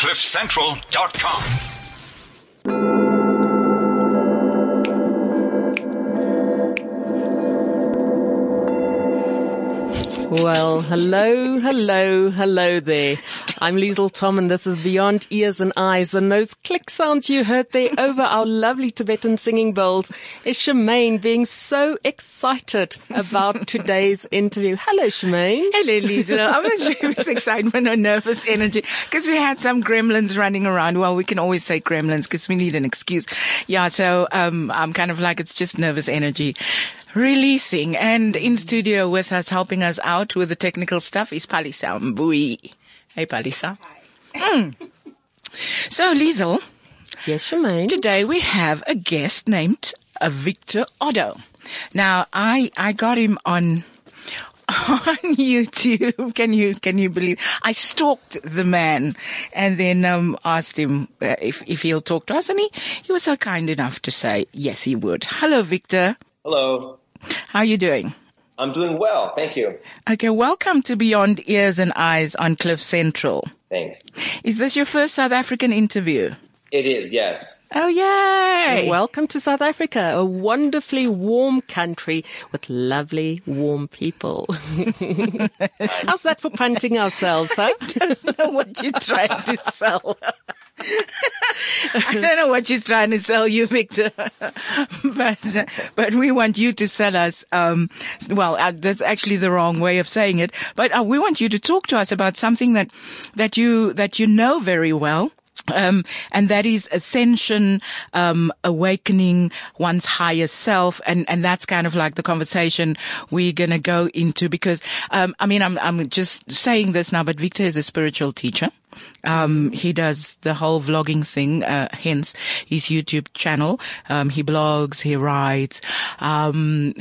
CliffCentral.com. Well, hello, hello, hello there. I'm Liesl Tom and this is Beyond Ears and Eyes and those click sounds you heard there over our lovely Tibetan singing bowls is Shemaine being so excited about today's interview. Hello, Shemaine. Hello, Lisa. I'm not sure if it's excitement or nervous energy because we had some gremlins running around. Well, we can always say gremlins because we need an excuse. Yeah. So, um, I'm kind of like, it's just nervous energy releasing and in studio with us, helping us out with the technical stuff is Palisa Mbui. Hey, Palisa. Mm. So, Liesl, Yes, Shemaine. today we have a guest named uh, Victor Oddo. Now, I, I got him on, on YouTube. Can you, can you believe? I stalked the man and then, um, asked him uh, if, if he'll talk to us and he, he was so kind enough to say yes, he would. Hello, Victor. Hello. How are you doing? I'm doing well. Thank you. Okay, welcome to Beyond Ears and Eyes on Cliff Central. Thanks. Is this your first South African interview? It is, yes. Oh, yay! Welcome to South Africa, a wonderfully warm country with lovely, warm people. How's that for punting ourselves, huh? I don't know what you're trying to sell. I don't know what she's trying to sell you, Victor, but but we want you to sell us. Um, well, uh, that's actually the wrong way of saying it. But uh, we want you to talk to us about something that that you that you know very well. Um, and that is ascension, um, awakening one's higher self. And, and that's kind of like the conversation we're to go into because, um, I mean, I'm, I'm just saying this now, but Victor is a spiritual teacher. Um, he does the whole vlogging thing, uh, hence his YouTube channel. Um, he blogs, he writes. Um,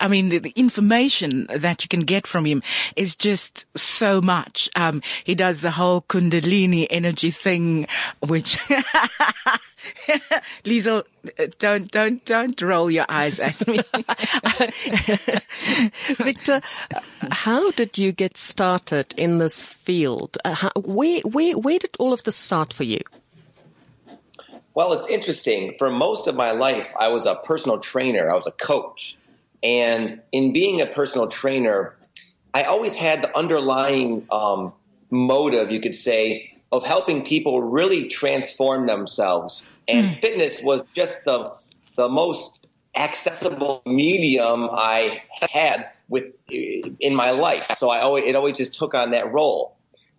I mean, the, the information that you can get from him is just so much. Um, he does the whole Kundalini energy thing, which, Liesel, uh, don't, don't, don't roll your eyes at me. Victor, uh, how did you get started in this field? Uh, how, where, where, where did all of this start for you? Well, it's interesting. For most of my life, I was a personal trainer. I was a coach. And in being a personal trainer, I always had the underlying um, motive, you could say, of helping people really transform themselves. And hmm. fitness was just the the most accessible medium I had with in my life. So I always it always just took on that role.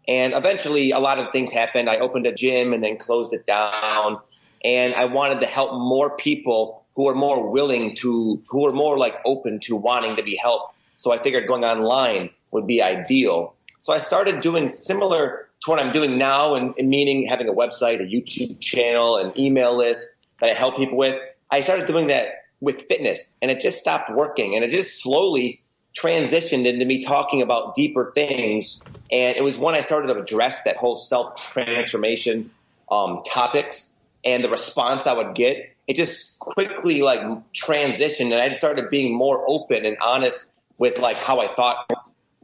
And eventually, a lot of things happened. I opened a gym and then closed it down. And I wanted to help more people who are more willing to, who are more like open to wanting to be helped. So I figured going online would be ideal. So I started doing similar to what I'm doing now, and, and meaning having a website, a YouTube channel, an email list that I help people with. I started doing that with fitness, and it just stopped working, and it just slowly transitioned into me talking about deeper things. And it was when I started to address that whole self transformation um, topics and the response I would get. It just quickly like transitioned, and I just started being more open and honest with like how I thought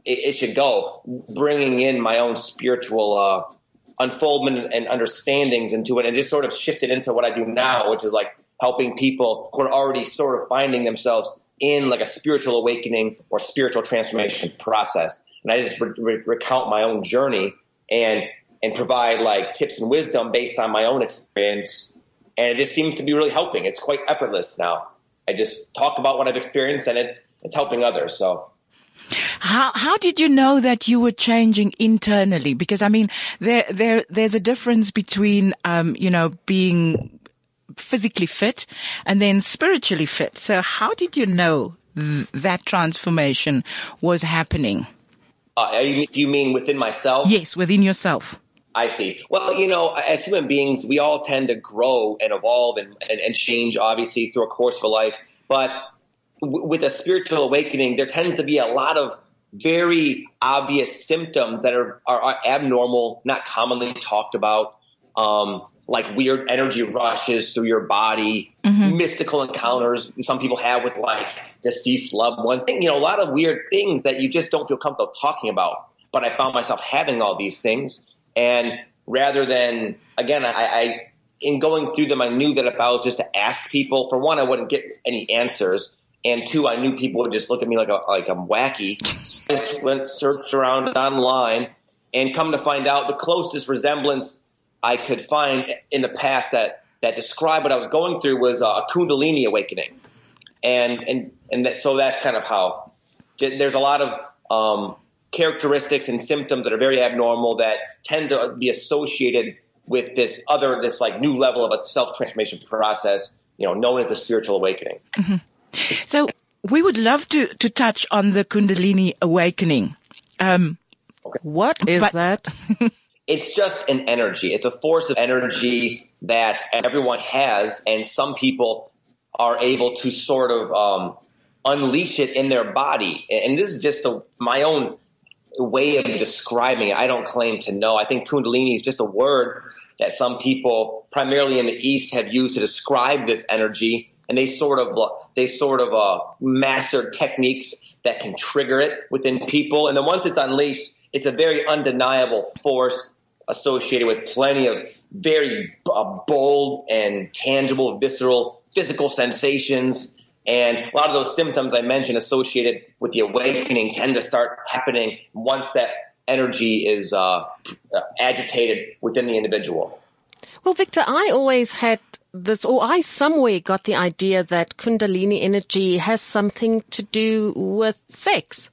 it, should go, bringing in my own spiritual uh, unfoldment and understandings into it, and just sort of shifted into what I do now, which is like helping people who are already sort of finding themselves in like a spiritual awakening or spiritual transformation process. And I just re- re- recount my own journey and and provide like tips and wisdom based on my own experience. And it just seems to be really helping. It's quite effortless now. I just talk about what I've experienced and it, it's helping others. So How how did you know that you were changing internally? Because I mean, there there there's a difference between um, you know being physically fit and then spiritually fit. So how did you know th- that transformation was happening? uh, you, you mean within myself? Yes, within yourself. I see. Well, you know, as human beings, we all tend to grow and evolve and, and, and change, obviously, through a course of life. But w- with a spiritual awakening, there tends to be a lot of very obvious symptoms that are, are, are abnormal, not commonly talked about, um, like weird energy rushes through your body, mystical encounters some people have with like deceased loved ones. Thing you know, a lot of weird things that you just don't feel comfortable talking about. But I found myself having all these things. And rather than again, I, I in going through them, I knew that if I was just to ask people, for one, I wouldn't get any answers. And two, I knew people would just look at me like a, like I'm wacky. I just went searched around online and come to find out the closest resemblance I could find in the past that, that described what I was going through was a Kundalini awakening. And, and, and that, so that's kind of how there's a lot of, um, characteristics and symptoms that are very abnormal that tend to be associated with this other, this like new level of a self transformation process, you know, known as a spiritual awakening. Mm-hmm. So we would love to, to touch on the Kundalini awakening. Um, okay. What is but- that? it's just an energy. It's a force of energy that everyone has, and some people are able to sort of um, unleash it in their body. And this is just a, my own way of describing it. I don't claim to know. I think Kundalini is just a word that some people, primarily in the East, have used to describe this energy, and they sort of they sort of uh, master techniques that can trigger it within people. And then once it's unleashed, it's a very undeniable force associated with plenty of very uh, bold and tangible, visceral, physical sensations. And a lot of those symptoms I mentioned associated with the awakening tend to start happening once that energy is uh, agitated within the individual. Well, Victor, I always had this, or I somewhere got the idea that Kundalini energy has something to do with sex.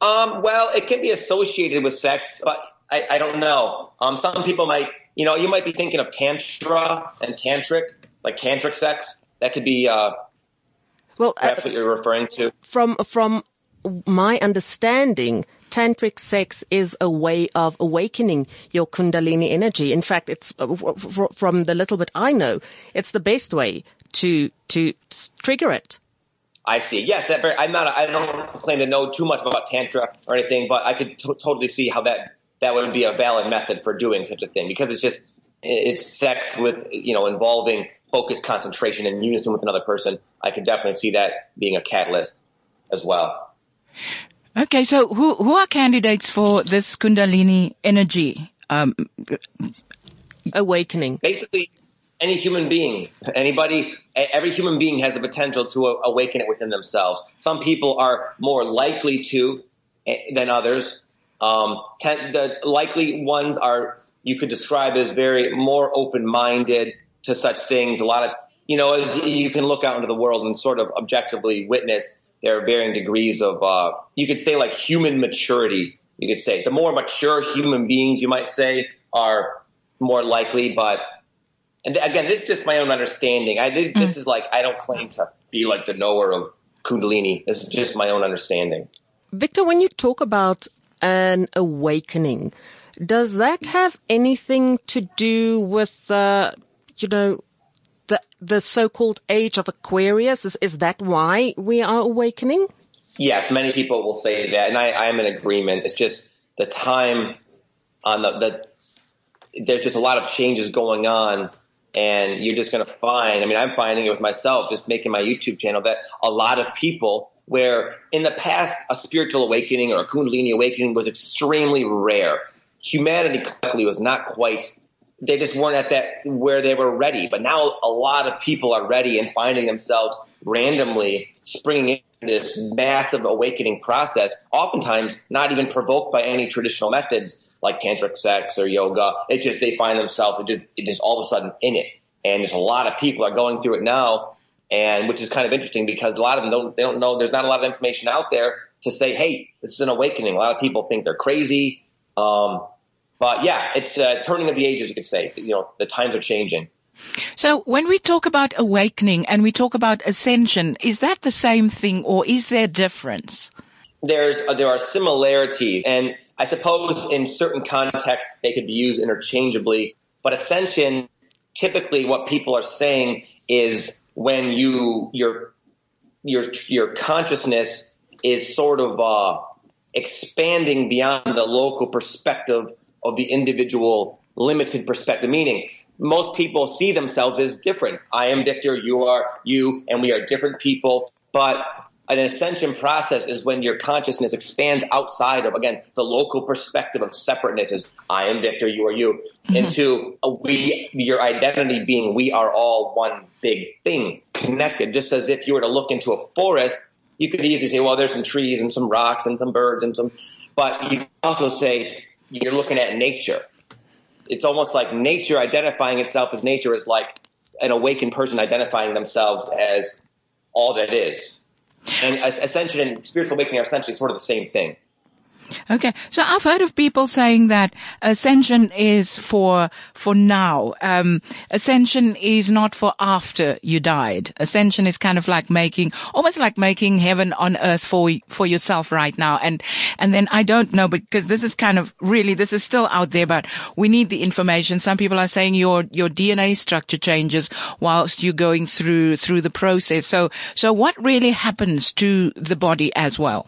Um, well, it can be associated with sex, but I, I don't know. Um, some people might, you know, you might be thinking of tantra and tantric, like tantric sex. That could be, uh, well, uh, what you're referring to. From from my understanding, tantric sex is a way of awakening your kundalini energy. In fact, it's uh, from the little bit I know, it's the best way to to trigger it. I see. Yes, that I'm not. I don't claim to know too much about tantra or anything, but I could t- totally see how that that would be a valid method for doing such a thing because it's just it's sex with you know involving focused concentration and unison with another person. I could definitely see that being a catalyst as well. Okay, so who who are candidates for this Kundalini energy um, awakening? Basically, any human being, anybody, every human being has the potential to awaken it within themselves. Some people are more likely to eh, than others. Um, the likely ones are you could describe as very more open-minded to such things. A lot of you know, as you can look out into the world and sort of objectively witness there are varying degrees of, uh, you could say like human maturity. You could say the more mature human beings, you might say, are more likely. But and again, this is just my own understanding. I, this, this is like I don't claim to be like the knower of Kundalini. This is just my own understanding. Victor, when you talk about an awakening, does that have anything to do with, uh, you know, the the so-called age of Aquarius? Is is that why we are awakening? Yes, many people will say that, and I, I'm in agreement. It's just the time on the, the there's just a lot of changes going on and you're just going to find, I mean, I'm finding it with myself, just making my YouTube channel that a lot of people where in the past a spiritual awakening or a Kundalini awakening was extremely rare. Humanity collectively was not quite they just weren't at that where they were ready. But now a lot of people are ready and finding themselves randomly springing into this massive awakening process, oftentimes not even provoked by any traditional methods like tantric sex or yoga. It just, they find themselves, it just, it just all of a sudden in it. And there's a lot of people are going through it now. And which is kind of interesting because a lot of them don't, they don't know, there's not a lot of information out there to say, hey, this is an awakening. A lot of people think they're crazy. Um, but yeah, it's a turning of the ages, you could say. You know, the times are changing. So when we talk about awakening and we talk about ascension, is that the same thing or is there a difference? There's, uh, there are similarities and I suppose in certain contexts they could be used interchangeably, but ascension, typically what people are saying is when you, your, your, your consciousness is sort of, uh, expanding beyond the local perspective of the individual limited perspective, meaning most people see themselves as different. I am Victor, you are you, and we are different people. But an ascension process is when your consciousness expands outside of, again, the local perspective of separateness is I am Victor, you are you, mm-hmm. into a we, your identity being we are all one big thing connected, just as if you were to look into a forest, you could easily say, well, there's some trees and some rocks and some birds and some, but you also say you're looking at nature. It's almost like nature identifying itself as nature is like an awakened person identifying themselves as all that is. And ascension and spiritual awakening are essentially sort of the same thing. Okay. So I've heard of people saying that ascension is for, for now. Um, ascension is not for after you died. Ascension is kind of like making, almost like making heaven on earth for, for yourself right now. And, and then I don't know because this is kind of really, this is still out there, but we need the information. Some people are saying your, your DNA structure changes whilst you're going through, through the process. So, so what really happens to the body as well?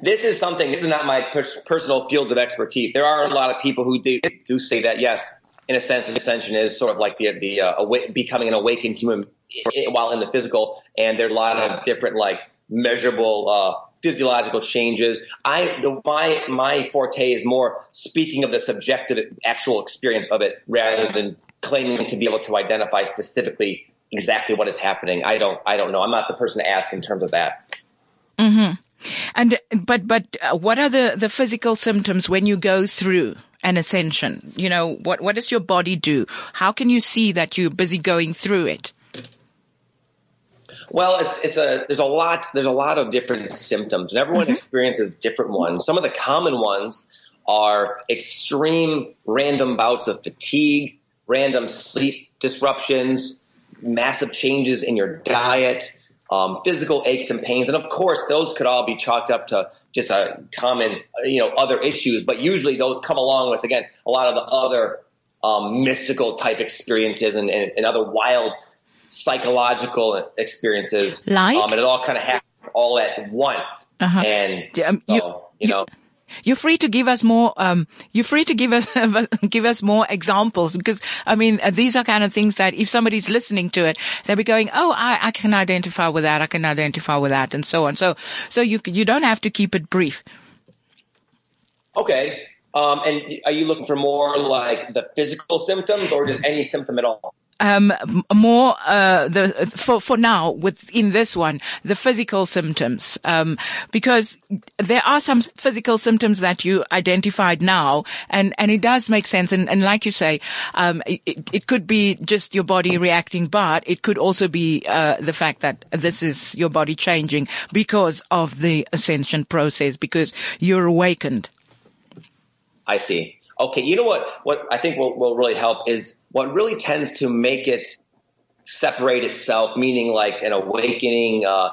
This is something, this is not my personal field of expertise. There are a lot of people who do, do say that, yes, in a sense, ascension is sort of like the, the uh, becoming an awakened human while in the physical. And there are a lot of different, like, measurable, uh, physiological changes. I, my, my forte is more speaking of the subjective actual experience of it rather than claiming to be able to identify specifically exactly what is happening. I don't, I don't know. I'm not the person to ask in terms of that. Mm-hmm. And but but uh, what are the the physical symptoms when you go through an ascension? You know, what what does your body do? How can you see that you're busy going through it? Well, it's it's a there's a lot there's a lot of different symptoms, and everyone mm-hmm. experiences different ones. Some of the common ones are extreme random bouts of fatigue, random sleep disruptions, massive changes in your diet, um, physical aches and pains. And of course, those could all be chalked up to just a common, you know, other issues. But usually those come along with, again, a lot of the other um, mystical type experiences and, and, and, other wild psychological experiences. Like? Um, and it all kind of happens all at once. Uh-huh. And, um, you, so, you, you know. You're free to give us more. Um, you're free to give us give us more examples because I mean uh, these are kind of things that if somebody's listening to it, they'll be going, "Oh, I, I can identify with that. I can identify with that," and so on. So, so you you don't have to keep it brief. Okay. Um, and are you looking for more like the physical symptoms or just any symptom at all? Um, more uh, the for for now within this one the physical symptoms. Um, because there are some physical symptoms that you identified now and and it does make sense. And, and like you say um, it, it could be just your body reacting but it could also be uh, the fact that this is your body changing because of the ascension process because you're awakened. I see okay, you know what? What I think will, will really help is what really tends to make it separate itself, meaning like an awakening, uh,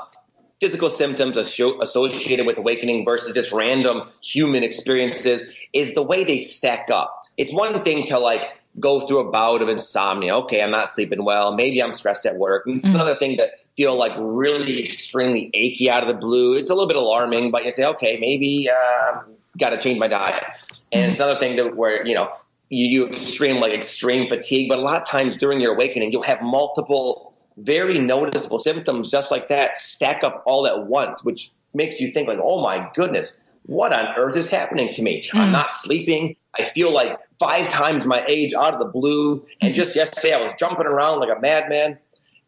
physical symptoms associated with awakening versus just random human experiences is the way they stack up. It's one thing to like go through a bout of insomnia. Okay, I'm not sleeping well. Maybe I'm stressed at work. And it's mm-hmm. another thing to feel like really extremely achy out of the blue. It's a little bit alarming, but you say, okay, maybe uh, got to change my diet. And it's another thing that where, you know, you, you extreme, like extreme fatigue, but a lot of times during your awakening, you'll have multiple very noticeable symptoms just like that stack up all at once, which makes you think like, oh my goodness, what on earth is happening to me? Mm. I'm not sleeping. I feel like five times my age out of the blue. And just yesterday I was jumping around like a madman.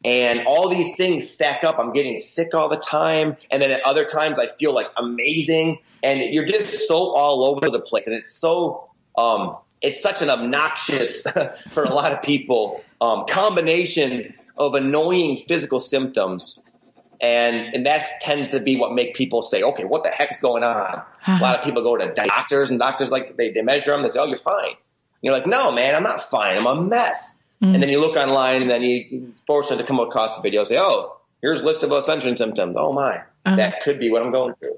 And all these things stack up. I'm getting sick all the time. And then at other times I feel like amazing and you're just so all over the place, and it's so um, it's such an obnoxious for a lot of people um, combination of annoying physical symptoms. And, and that tends to be what make people say, okay, what the heck is going on? A lot of people go to doctors and doctors like, they, they measure them. They say, oh, you're fine. You're like, no, man, I'm not fine. I'm a mess. Mm. And then you look online and then you fortunate to come across a video and say, oh, here's a list of ascension symptoms. Oh my, uh-huh. that could be what I'm going through.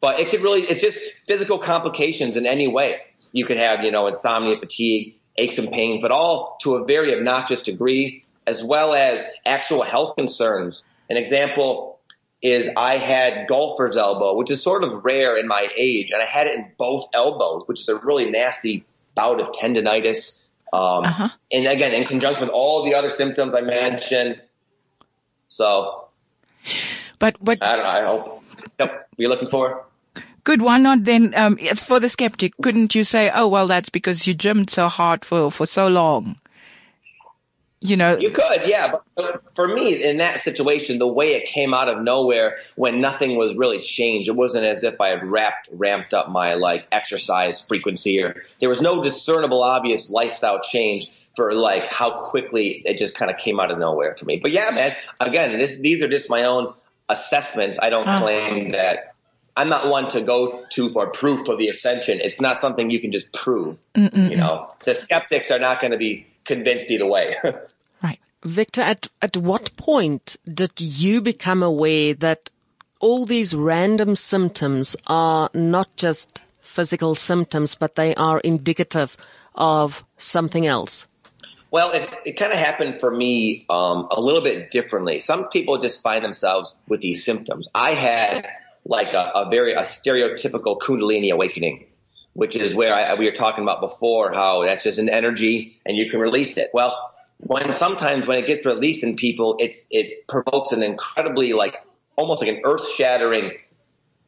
But it could really, it's just physical complications in any way. You could have, you know, insomnia, fatigue, aches and pains, but all to a very obnoxious degree, as well as actual health concerns. An example is I had golfer's elbow, which is sort of rare in my age, and I had it in both elbows, which is a really nasty bout of tendonitis. Um, uh-huh. And again, in conjunction with all the other symptoms I mentioned. So But but I don't know. I hope. Yep. You're looking for? good. Why not then? Um, for the skeptic, couldn't you say, "Oh well, that's because you gymmed so hard for for so long"? You know, You could, yeah. But for me, in that situation, the way it came out of nowhere when nothing was really changed, it wasn't as if I had wrapped, ramped up my like exercise frequency or there was no discernible, obvious lifestyle change for like how quickly it just kind of came out of nowhere for me. But yeah, man, again, this, these are just my own assessments. I don't Uh. claim that I'm not one to go to for proof of the ascension. It's not something you can just prove. You know, the skeptics are not going to be convinced either way. Victor, at, at what point did you become aware that all these random symptoms are not just physical symptoms, but they are indicative of something else? Well, it, it kind of happened for me um, a little bit differently. Some people just find themselves with these symptoms. I had like a, a very a stereotypical Kundalini awakening, which is where I, we were talking about before how that's just an energy and you can release it. Well, when sometimes when it gets released in people, it's it provokes an incredibly like almost like an earth shattering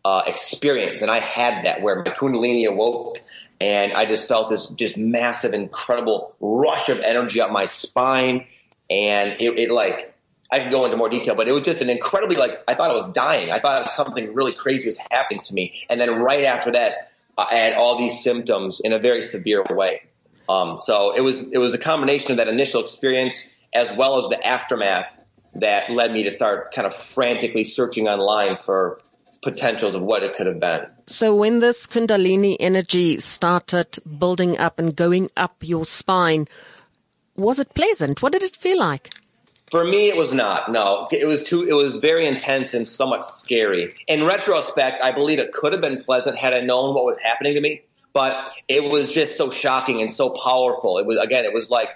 uh, experience, and I had that where my Kundalini awoke, and I just felt this just massive, incredible rush of energy up my spine, and it, it like I can go into more detail, but it was just an incredibly like I thought I was dying. I thought something really crazy was happening to me, and then right after that, I had all these symptoms in a very severe way. Um, so it was it was a combination of that initial experience as well as the aftermath that led me to start kind of frantically searching online for potentials of what it could have been. So when this Kundalini energy started building up and going up your spine, was it pleasant? What did it feel like? For me, it was not. No, it was too. It was very intense and somewhat scary. In retrospect, I believe it could have been pleasant had I known what was happening to me. But it was just so shocking and so powerful. It was again. It was like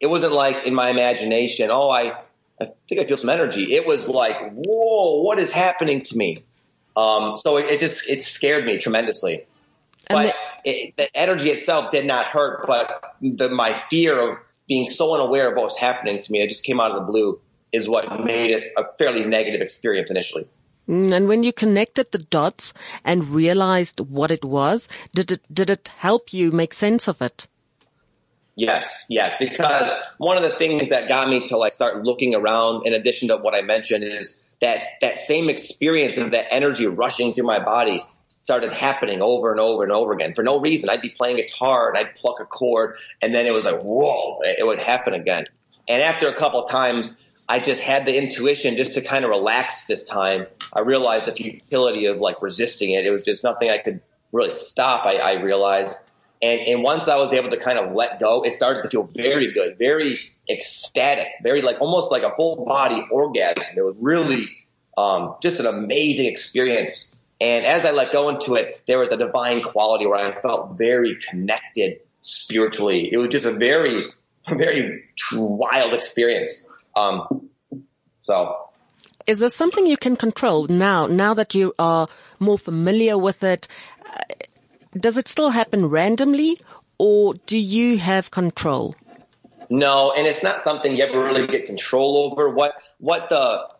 it wasn't like in my imagination. Oh, I, I think I feel some energy. It was like, whoa, what is happening to me? Um, so it, it just it scared me tremendously. But it, the energy itself did not hurt, but the, my fear of being so unaware of what was happening to me that just came out of the blue is what made it a fairly negative experience initially. Mm, And when you connected the dots and realized what it was, did it, did it help you make sense of it? Yes, yes, because one of the things that got me to like start looking around in addition to what I mentioned is that that same experience of that energy rushing through my body started happening over and over and over again for no reason. I'd be playing guitar and I'd pluck a chord and then it was like, whoa, it would happen again. And after a couple of times, I just had the intuition just to kind of relax this time. I realized the futility of like resisting it. It was just nothing I could really stop. I, I realized. And, and once I was able to kind of let go, it started to feel very good, very ecstatic, very like almost like a full body orgasm. It was really um, just an amazing experience. And as I let go into it, there was a divine quality where I felt very connected spiritually. It was just a very, very wild experience. Um, so Is there something you can control now, now that you are more familiar with it? Uh, Does it still happen randomly or do you have control? No, and it's not something you ever really get control over. What what the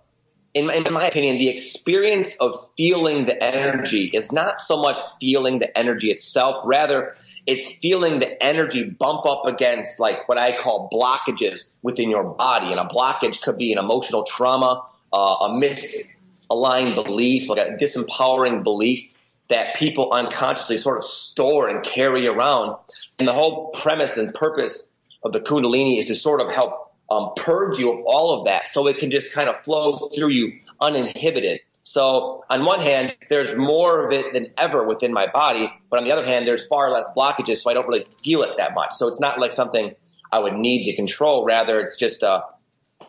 in my, in my opinion, the experience of feeling the energy is not so much feeling the energy itself. Rather, it's feeling the energy bump up against like what I call blockages within your body. And a blockage could be an emotional trauma, uh, a misaligned belief, like a disempowering belief that people unconsciously sort of store and carry around. And the whole premise and purpose of the Kundalini is to sort of help um, purge you of all of that so it can just kind of flow through you uninhibited. So on one hand, there's more of it than ever within my body, but on the other hand, there's far less blockages, so I don't really feel it that much. So it's not like something I would need to control. Rather, it's just, a,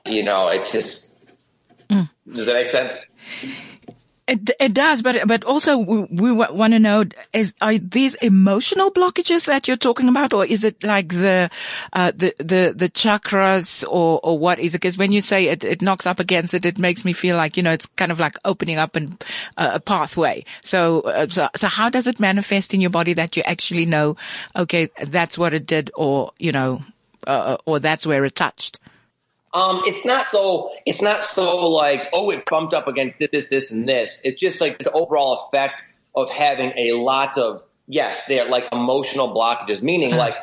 you know, it's just, does that make sense? It, it does, but but also we, we want to know: is are these emotional blockages that you're talking about, or is it like the uh, the the the chakras, or or what is it? Because when you say it, it knocks up against it, it makes me feel like you know it's kind of like opening up an, uh, a pathway. So, uh, so so how does it manifest in your body that you actually know? Okay, that's what it did, or you know, uh, or that's where it touched. Um, it's not so. It's not so like oh, it bumped up against this, this, this, and this. It's just like the overall effect of having a lot of yes, they're like emotional blockages, meaning like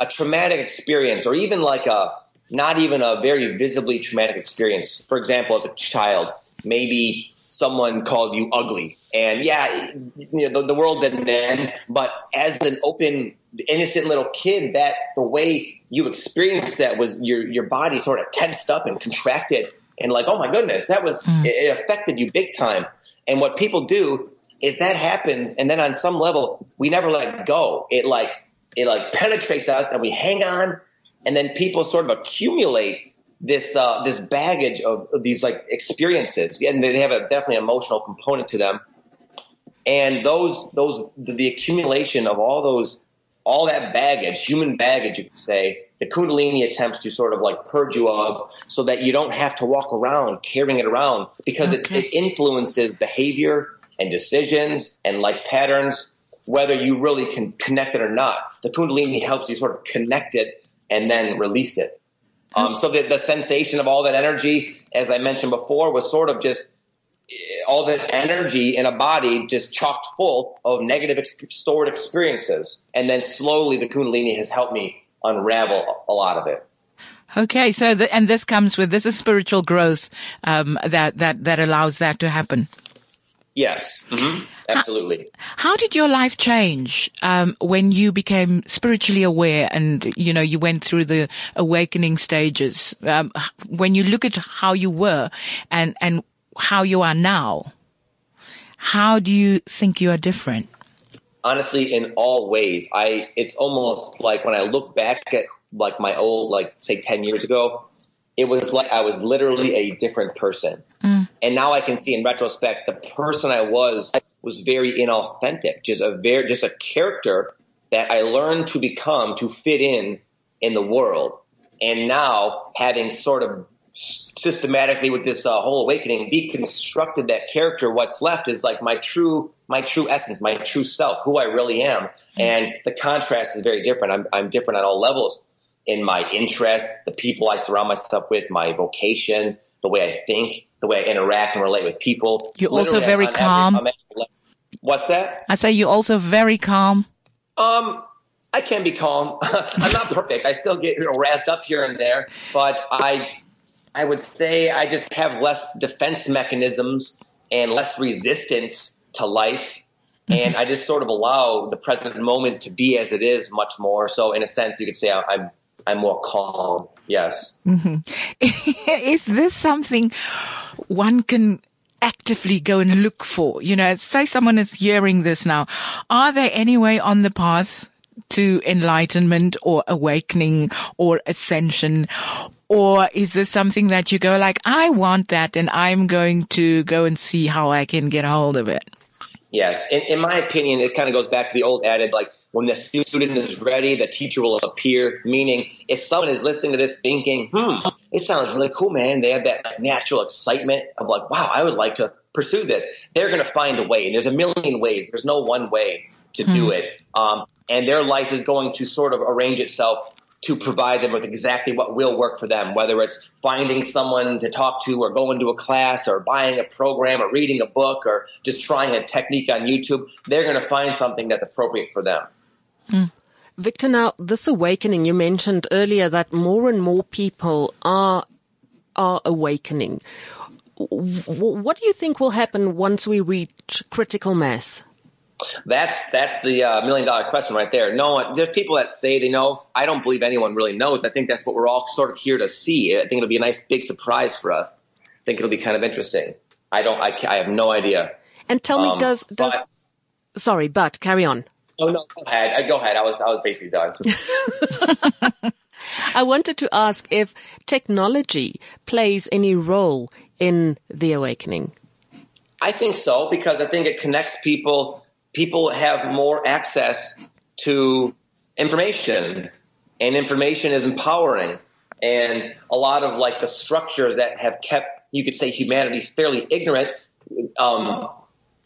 a traumatic experience, or even like a not even a very visibly traumatic experience. For example, as a child, maybe someone called you ugly, and yeah, you know the, the world didn't end. But as an open, innocent little kid, that the way you experienced that was your your body sort of tensed up and contracted and like oh my goodness that was mm. it, it affected you big time and what people do is that happens and then on some level we never let go it like it like penetrates us and we hang on and then people sort of accumulate this uh, this baggage of, of these like experiences and they have a definitely emotional component to them and those those the, accumulation of all those all that baggage, human baggage, you could say, the Kundalini attempts to sort of like purge you of so that you don't have to walk around carrying it around because okay. it, it influences behavior and decisions and life patterns, whether you really can connect it or not. The Kundalini helps you sort of connect it and then release it. Um, so the, the sensation of all that energy, as I mentioned before, was sort of just all that energy in a body just chocked full of negative ex- stored experiences. And then slowly the Kundalini has helped me unravel a lot of it. Okay, so the, and this comes with this is spiritual growth um, that that that allows that to happen. Yes, mm-hmm. absolutely. How, how, did your life change um, when you became spiritually aware and you know you went through the awakening stages? Um, when you look at how you were and and how you are now, how do you think you are different? Honestly, in all ways, I, it's almost like when I look back at like my old, like say 10 years ago, it was like I was literally a different person. Mm. And now I can see in retrospect, the person I was was very inauthentic, just a very, just a character that I learned to become to fit in in the world. And now having sort of systematically with this uh, whole awakening deconstructed that character what's left is like my true my true essence my true self who i really am. Mm-hmm. and the contrast is very different. I'm, I'm different on all levels in my interests the people i surround myself with my vocation the way i think the way i interact and relate with people. You're also very calm. Every, what's that? I say you're also very calm. Um I can be calm. I'm not perfect. I still get you know, razzed up here and there, but I I would say I just have less defense mechanisms and less resistance to life. Mm-hmm. And I just sort of allow the present moment to be as it is much more. So in a sense, you could say I'm, I'm more calm. Yes. Mm-hmm. is this something one can actively go and look for? You know, say someone is hearing this now. Are they anyway on the path to enlightenment or awakening or ascension? Or is this something that you go like, I want that and I'm going to go and see how I can get a hold of it? Yes. In, in my opinion, it kind of goes back to the old adage, like when the student is ready, the teacher will appear. Meaning, if someone is listening to this thinking, hmm, it sounds really cool, man. They have that natural excitement of like, wow, I would like to pursue this. They're going to find a way. And there's a million ways. There's no one way to hmm. do it. Um, and their life is going to sort of arrange itself to provide them with exactly what will work for them, whether it's finding someone to talk to or going to a class or buying a program or reading a book or just trying a technique on YouTube. They're going to find something that's appropriate for them. Mm. Victor, now this awakening, you mentioned earlier that more and more people are, are awakening. What do you think will happen once we reach critical mass? That's that's the uh, million dollar question right there. No one, there's people that say they know. I don't believe anyone really knows. I think that's what we're all sort of here to see. I think it'll be a nice big surprise for us. I think it'll be kind of interesting. I don't. I, I have no idea. And tell me, um, does does? But, sorry, but carry on. Oh no, go ahead. Go ahead. I was I was basically done. I wanted to ask if technology plays any role in the awakening. I think so because I think it connects people people have more access to information and information is empowering and a lot of like the structures that have kept you could say humanity fairly ignorant um,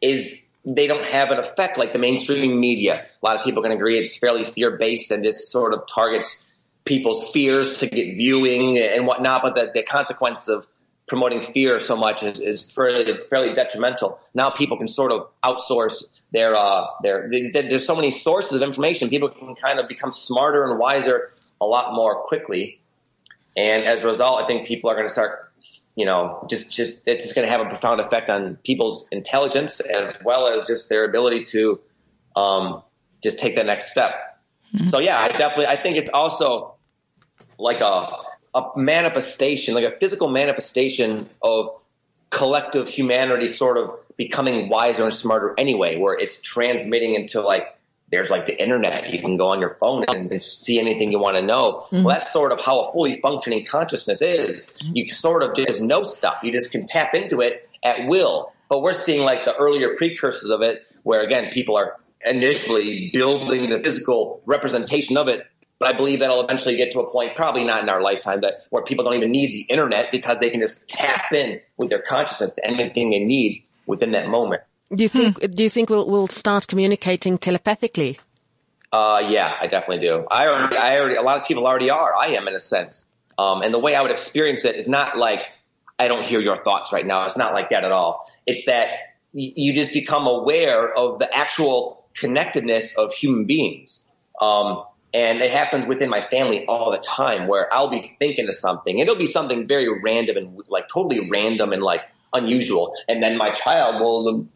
is they don't have an effect like the mainstream media a lot of people can agree it's fairly fear based and just sort of targets people's fears to get viewing and whatnot, but the, the consequence of promoting fear so much is, is fairly, fairly detrimental. Now people can sort of outsource their, uh, their, there's so many sources of information. People can kind of become smarter and wiser a lot more quickly. And as a result, I think people are going to start, you know, just, just, it's just going to have a profound effect on people's intelligence as well as just their ability to, um, just take the next step. Mm-hmm. So yeah, I definitely, I think it's also like a, a manifestation, like a physical manifestation of collective humanity sort of becoming wiser and smarter anyway, where it's transmitting into like, there's like the internet. You can go on your phone and, and see anything you want to know. Mm-hmm. Well, that's sort of how a fully functioning consciousness is. Mm-hmm. You sort of just know stuff. You just can tap into it at will. But we're seeing like the earlier precursors of it, where again, people are initially building the physical representation of it. But I believe that'll eventually get to a point, probably not in our lifetime, that where people don't even need the internet because they can just tap in with their consciousness to anything they need within that moment. Do you think? Hmm. Do you think we'll, we'll start communicating telepathically? Uh, yeah, I definitely do. I already, I already, a lot of people already are. I am in a sense. Um, and the way I would experience it is not like I don't hear your thoughts right now. It's not like that at all. It's that you just become aware of the actual connectedness of human beings. Um, and it happens within my family all the time where I'll be thinking of something it'll be something very random and like totally random and like unusual. And then my child will,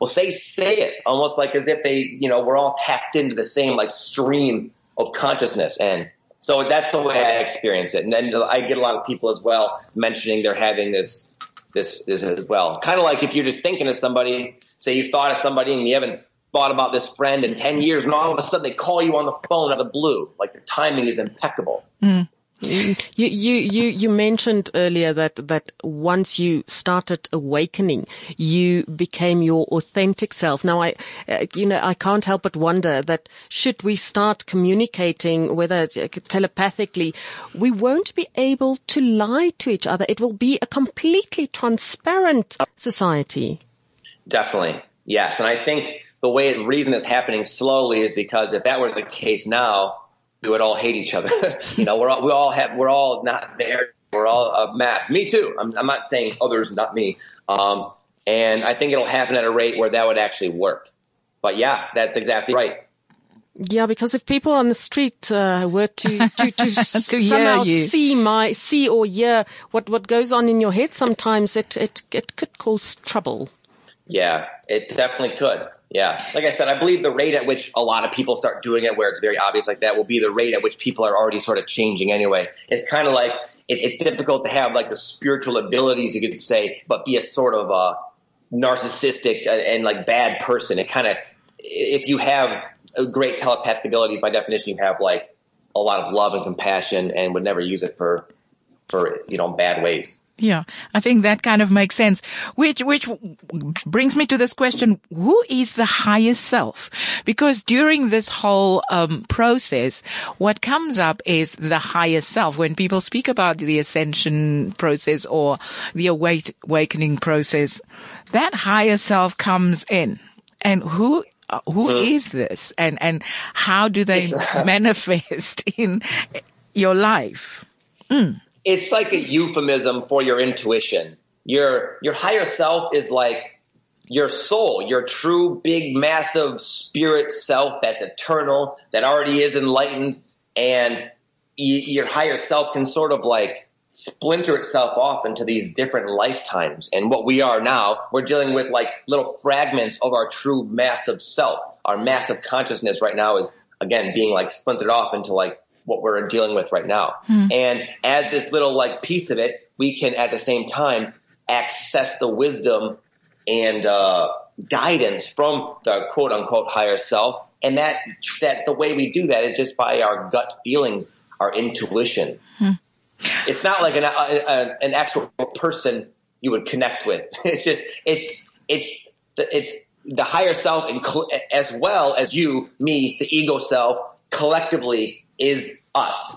will say, say it almost like as if they, you know, we're all tapped into the same like stream of consciousness. And so that's the way I experience it. And then I get a lot of people as well mentioning they're having this, this, this as well. Kind of like if you're just thinking of somebody, say you thought of somebody and you haven't thought about this friend in 10 years and all of a sudden they call you on the phone out of the blue. Like the timing is impeccable. Mm. You, you, you, you mentioned earlier that, that once you started awakening, you became your authentic self. Now I, uh, you know, I can't help but wonder that should we start communicating, whether telepathically, we won't be able to lie to each other. It will be a completely transparent society. Definitely. Yes. And I think the way reason it's happening slowly is because if that were the case now, we would all hate each other. you know, we're all, we all have, we're all not there. We're all a mass. Me too. I'm, I'm not saying others, not me. Um, and I think it'll happen at a rate where that would actually work. But yeah, that's exactly right. Yeah, because if people on the street uh, were to to, to, to somehow see my see or hear what what goes on in your head, sometimes it it it could cause trouble. Yeah, it definitely could. Yeah. Like I said, I believe the rate at which a lot of people start doing it where it's very obvious like that will be the rate at which people are already sort of changing anyway. It's kind of like, it, it's difficult to have like the spiritual abilities, you could say, but be a sort of a narcissistic and, and like bad person. It kind of, if you have a great telepathic ability, by definition, you have like a lot of love and compassion and would never use it for, for, you know, bad ways. Yeah, I think that kind of makes sense. Which, which brings me to this question. Who is the higher self? Because during this whole, um, process, what comes up is the higher self. When people speak about the ascension process or the awake, awakening process, that higher self comes in. And who uh, who mm. is this and and how do they manifest in your life mm it's like a euphemism for your intuition. Your, your higher self is like your soul, your true big massive spirit self that's eternal, that already is enlightened. And your higher self can sort of like splinter itself off into these different lifetimes. And what we are now, we're dealing with like little fragments of our true massive self. Our massive consciousness right now is again being like splintered off into like what we're dealing with right now. Hmm. And as this little like piece of it, we can at the same time access the wisdom and uh, guidance from the quote unquote higher self. And that that the way we do that is just by our gut feelings, our intuition. Hmm. It's not like an, a, a, an actual person you would connect with. It's just it's it's it's the higher self and as well as you, me, the ego self collectively is us.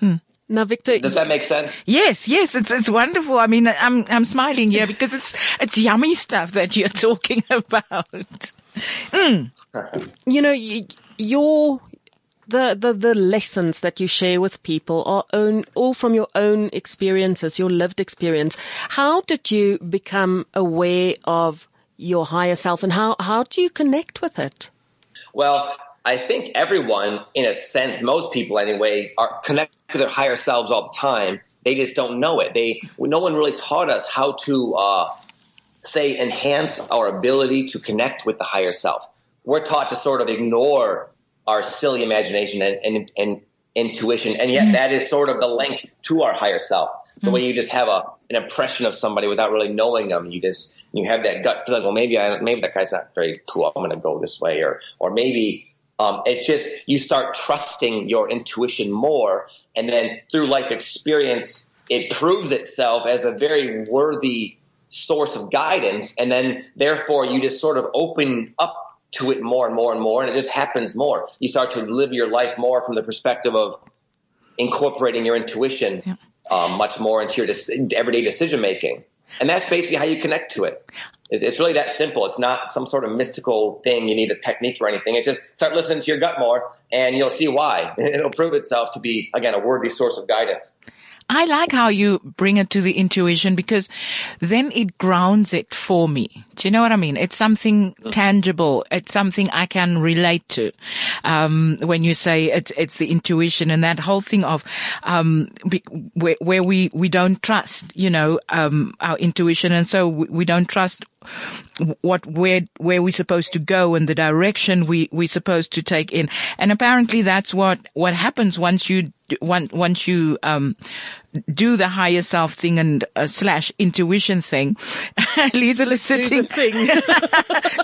Hmm. Now, Victor, does that make sense? Yes, yes, it's it's wonderful. I mean, I'm I'm smiling here because it's it's yummy stuff that you're talking about. Mm. You know, your the, the, the lessons that you share with people are own, all from your own experiences, your lived experience. How did you become aware of your higher self and how, how do you connect with it? Well, I think everyone, in a sense, most people anyway, are connected to their higher selves all the time. They just don't know it. They, no one really taught us how to, uh, say, enhance our ability to connect with the higher self. We're taught to sort of ignore our silly imagination and, and, and intuition, and yet mm. that is sort of the link to our higher self. The mm. way you just have a an impression of somebody without really knowing them, you just you have that gut feeling. Well, maybe I maybe that guy's not very cool. I'm going to go this way, or or maybe um, it just you start trusting your intuition more, and then through life experience, it proves itself as a very worthy source of guidance, and then therefore you just sort of open up to it more and more and more, and it just happens more. You start to live your life more from the perspective of incorporating your intuition yeah. um, much more into your everyday decision making, and that's basically how you connect to it. It's really that simple. It's not some sort of mystical thing. You need a technique or anything. It's just start listening to your gut more, and you'll see why. It'll prove itself to be again a worthy source of guidance. I like how you bring it to the intuition because then it grounds it for me. Do you know what I mean? It's something tangible. It's something I can relate to. Um, when you say it's, it's the intuition and that whole thing of, um, where, where we, we don't trust, you know, um, our intuition. And so we, we don't trust what where where we're supposed to go and the direction we we're supposed to take in. And apparently that's what what happens once you once once you um do the higher self thing and uh, slash intuition thing. Liesl is sitting. thing.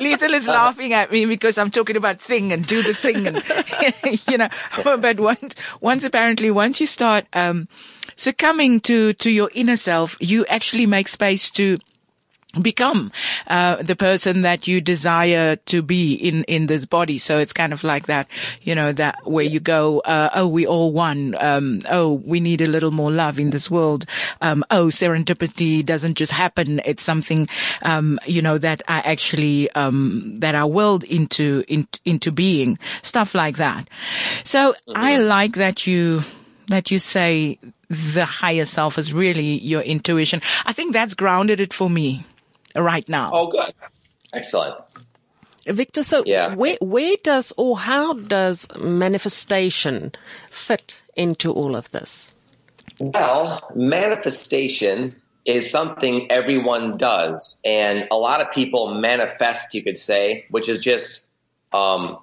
Liesl is laughing at me because I'm talking about thing and do the thing and you know. But once once apparently once you start um succumbing to to your inner self, you actually make space to become uh, the person that you desire to be in in this body. So it's kind of like that you know that where you go uh, oh we all one um, oh we need a little more love in this world. Um, oh serendipity doesn't just happen. It's something um, you know that I actually um, that I willed into in, into being. Stuff like that. So mm-hmm. I like that you that you say the higher self is really your intuition. I think that's grounded it for me right now. Oh, good. Excellent. Victor, so yeah. where, where does or how does manifestation fit into all of this? Well, manifestation is something everyone does. And a lot of people manifest, you could say, which is just um,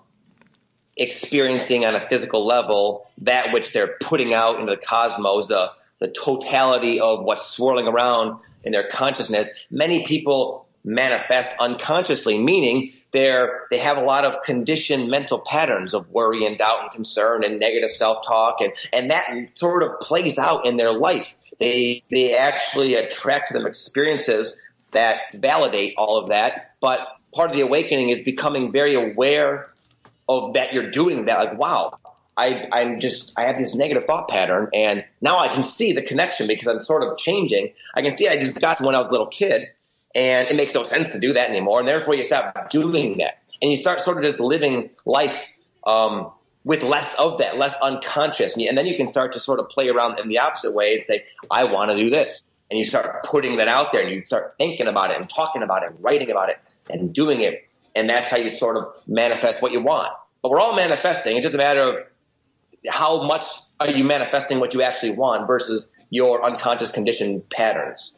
experiencing on a physical level that which they're putting out into the cosmos, the, the totality of what's swirling around in their consciousness, many people manifest unconsciously, meaning they're, they have a lot of conditioned mental patterns of worry and doubt and concern and negative self-talk and, and that sort of plays out in their life. They, they actually attract them experiences that validate all of that, but part of the awakening is becoming very aware of that you're doing that. Like, wow, I, I'm just, I have this negative thought pattern and now I can see the connection because I'm sort of changing. I can see I just got when I was a little kid and it makes no sense to do that anymore. And therefore you stop doing that and you start sort of just living life, um, with less of that, less unconscious. And then you can start to sort of play around in the opposite way and say, I want to do this. And you start putting that out there and you start thinking about it and talking about it and writing about it and doing it. And that's how you sort of manifest what you want. But we're all manifesting. It's just a matter of how much are you manifesting what you actually want versus your unconscious conditioned patterns?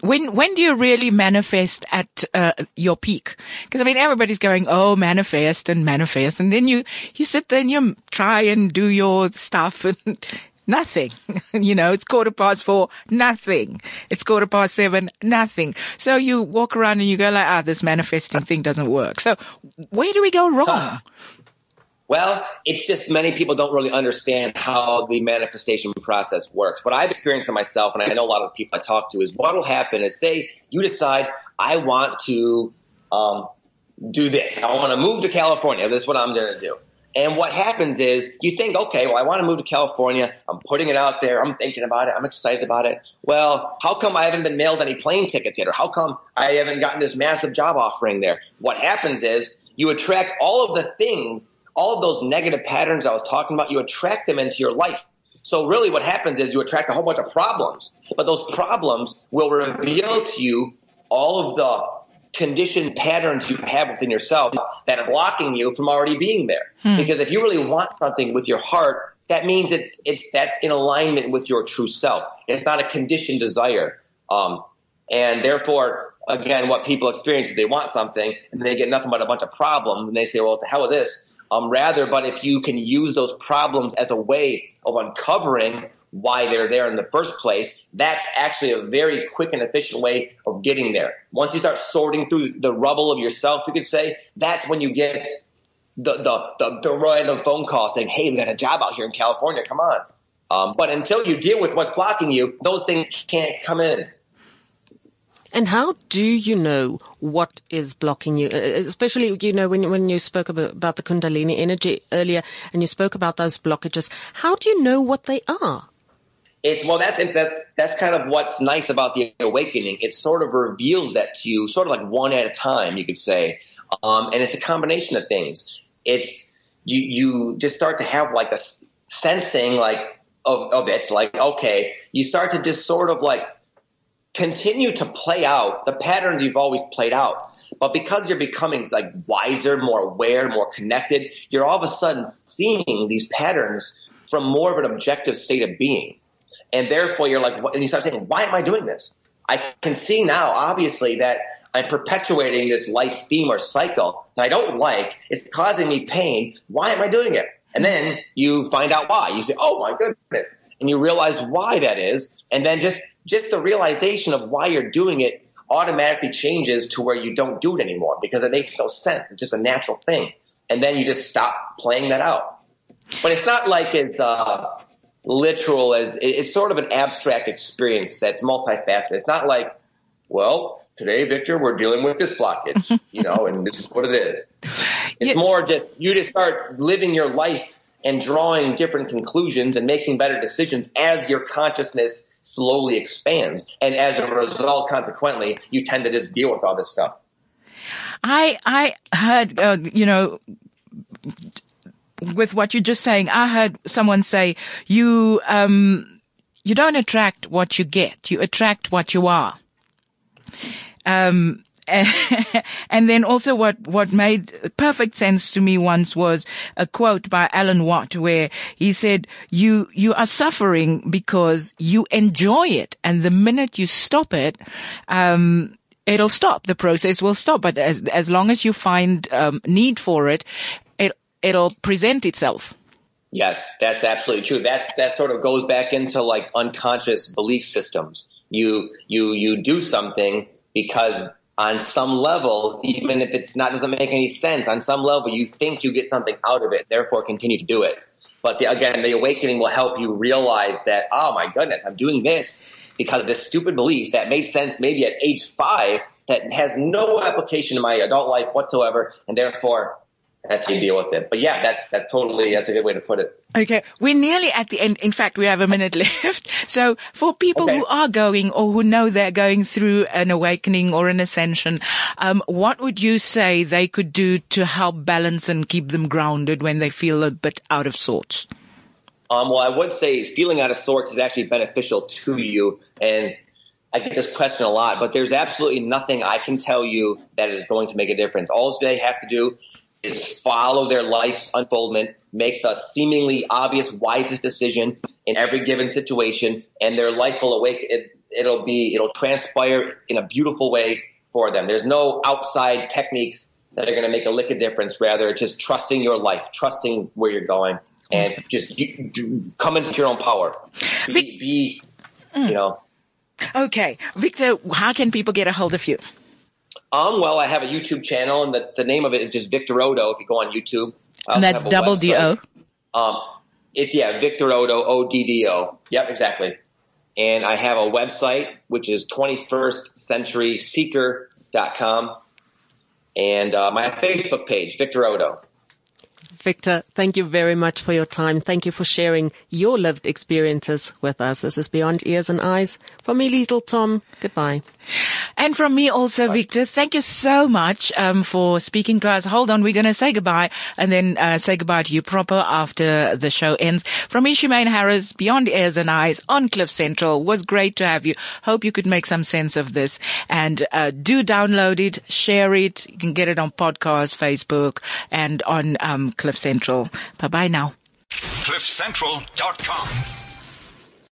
When when do you really manifest at uh, your peak? Because I mean, everybody's going, "Oh, manifest and manifest," and then you you sit there and you try and do your stuff and nothing. you know, it's quarter past four, nothing. It's quarter past seven, nothing. So you walk around and you go like, "Ah, this manifesting thing doesn't work." So where do we go wrong? Well, it's just many people don't really understand how the manifestation process works. What I've experienced in myself, and I know a lot of people I talk to, is what will happen is say you decide, I want to um, do this. I want to move to California. This is what I'm going to do. And what happens is you think, okay, well, I want to move to California. I'm putting it out there. I'm thinking about it. I'm excited about it. Well, how come I haven't been mailed any plane tickets yet? Or how come I haven't gotten this massive job offering there? What happens is you attract all of the things all of those negative patterns I was talking about, you attract them into your life. So really what happens is you attract a whole bunch of problems, but those problems will reveal to you all of the conditioned patterns you have within yourself that are blocking you from already being there. Hmm. Because if you really want something with your heart, that means it's, it's, that's in alignment with your true self. It's not a conditioned desire. Um, and therefore, again, what people experience is they want something and they get nothing but a bunch of problems and they say, well, what the hell with this? Um, rather, but if you can use those problems as a way of uncovering why they're there in the first place, that's actually a very quick and efficient way of getting there. Once you start sorting through the rubble of yourself, you could say, that's when you get the, the, the, the random phone call saying, hey, we got a job out here in California, come on. Um, but until you deal with what's blocking you, those things can't come in. And how do you know what is blocking you? Uh, especially, you know, when, when you spoke about, the Kundalini energy earlier and you spoke about those blockages, how do you know what they are? It's well, that's that's that's kind of what's nice about the awakening. It sort of reveals that to you, sort of like one at a time, you could say. Um, and it's a combination of things. It's you you just start to have like a sensing like of of it, like okay, you start to just sort of like continue to play out the patterns you've always played out. But because you're becoming like wiser, more aware, more connected, you're all of a sudden seeing these patterns from more of an objective state of being. And therefore you're like, and you start saying, why am I doing this? I can see now, obviously, that I'm perpetuating this life theme or cycle that I don't like. It's causing me pain. Why am I doing it? And then you find out why. You say, oh my goodness. And you realize why that is. And then just just the realization of why you're doing it automatically changes to where you don't do it anymore because it makes no sense. It's just a natural thing. And then you just stop playing that out. But it's not like it's uh, literal as it's sort of an abstract experience that's multifaceted. It's not like, well, today, Victor, we're dealing with this blockage, you know, and this is what it is. It's yeah. more just you just start living your life and drawing different conclusions and making better decisions as your consciousness slowly expands. And as a result, consequently, you tend to just deal with all this stuff. I, I heard, uh, you know, with what you're just saying, I heard someone say, you, um, you don't attract what you get, you attract what you are. Um, and then also what, what made perfect sense to me once was a quote by Alan Watt where he said, you, you are suffering because you enjoy it. And the minute you stop it, um, it'll stop. The process will stop. But as, as long as you find, um, need for it, it, it'll present itself. Yes, that's absolutely true. That's, that sort of goes back into like unconscious belief systems. You, you, you do something because on some level, even if it's not doesn't make any sense, on some level you think you get something out of it, therefore continue to do it. But the, again, the awakening will help you realize that, oh my goodness, I'm doing this because of this stupid belief that made sense maybe at age five that has no application in my adult life whatsoever, and therefore that's how you deal with it. But yeah, that's that's totally that's a good way to put it. Okay, we're nearly at the end. In fact, we have a minute left. So for people okay. who are going or who know they're going through an awakening or an ascension, um, what would you say they could do to help balance and keep them grounded when they feel a bit out of sorts? Um, well, I would say feeling out of sorts is actually beneficial to you, and I get this question a lot. But there's absolutely nothing I can tell you that is going to make a difference. All they have to do is follow their life's unfoldment, make the seemingly obvious wisest decision in every given situation, and their life will awake. It, it'll be, it'll transpire in a beautiful way for them. There's no outside techniques that are going to make a lick of difference. Rather, it's just trusting your life, trusting where you're going, and just you, you come into your own power. Be, be you know. Mm. Okay, Victor, how can people get a hold of you? Um, well, I have a YouTube channel, and the, the name of it is just Victor Oddo. If you go on YouTube, and that's double D O. Um, it's yeah, Victor Oddo O D D O. Yep, exactly. And I have a website which is 21st Century Seeker.com and uh, my Facebook page, Victor Oddo. Victor, thank you very much for your time. Thank you for sharing your lived experiences with us. This is Beyond Ears and Eyes. From me, Little Tom, goodbye. And from me also, Victor, thank you so much um, for speaking to us. Hold on, we're going to say goodbye and then uh, say goodbye to you proper after the show ends. From me, Harris, Beyond Ears and Eyes on Cliff Central. Was great to have you. Hope you could make some sense of this. And uh, do download it, share it. You can get it on podcast, Facebook, and on um, Cliff Central. Bye bye now. CliffCentral.com.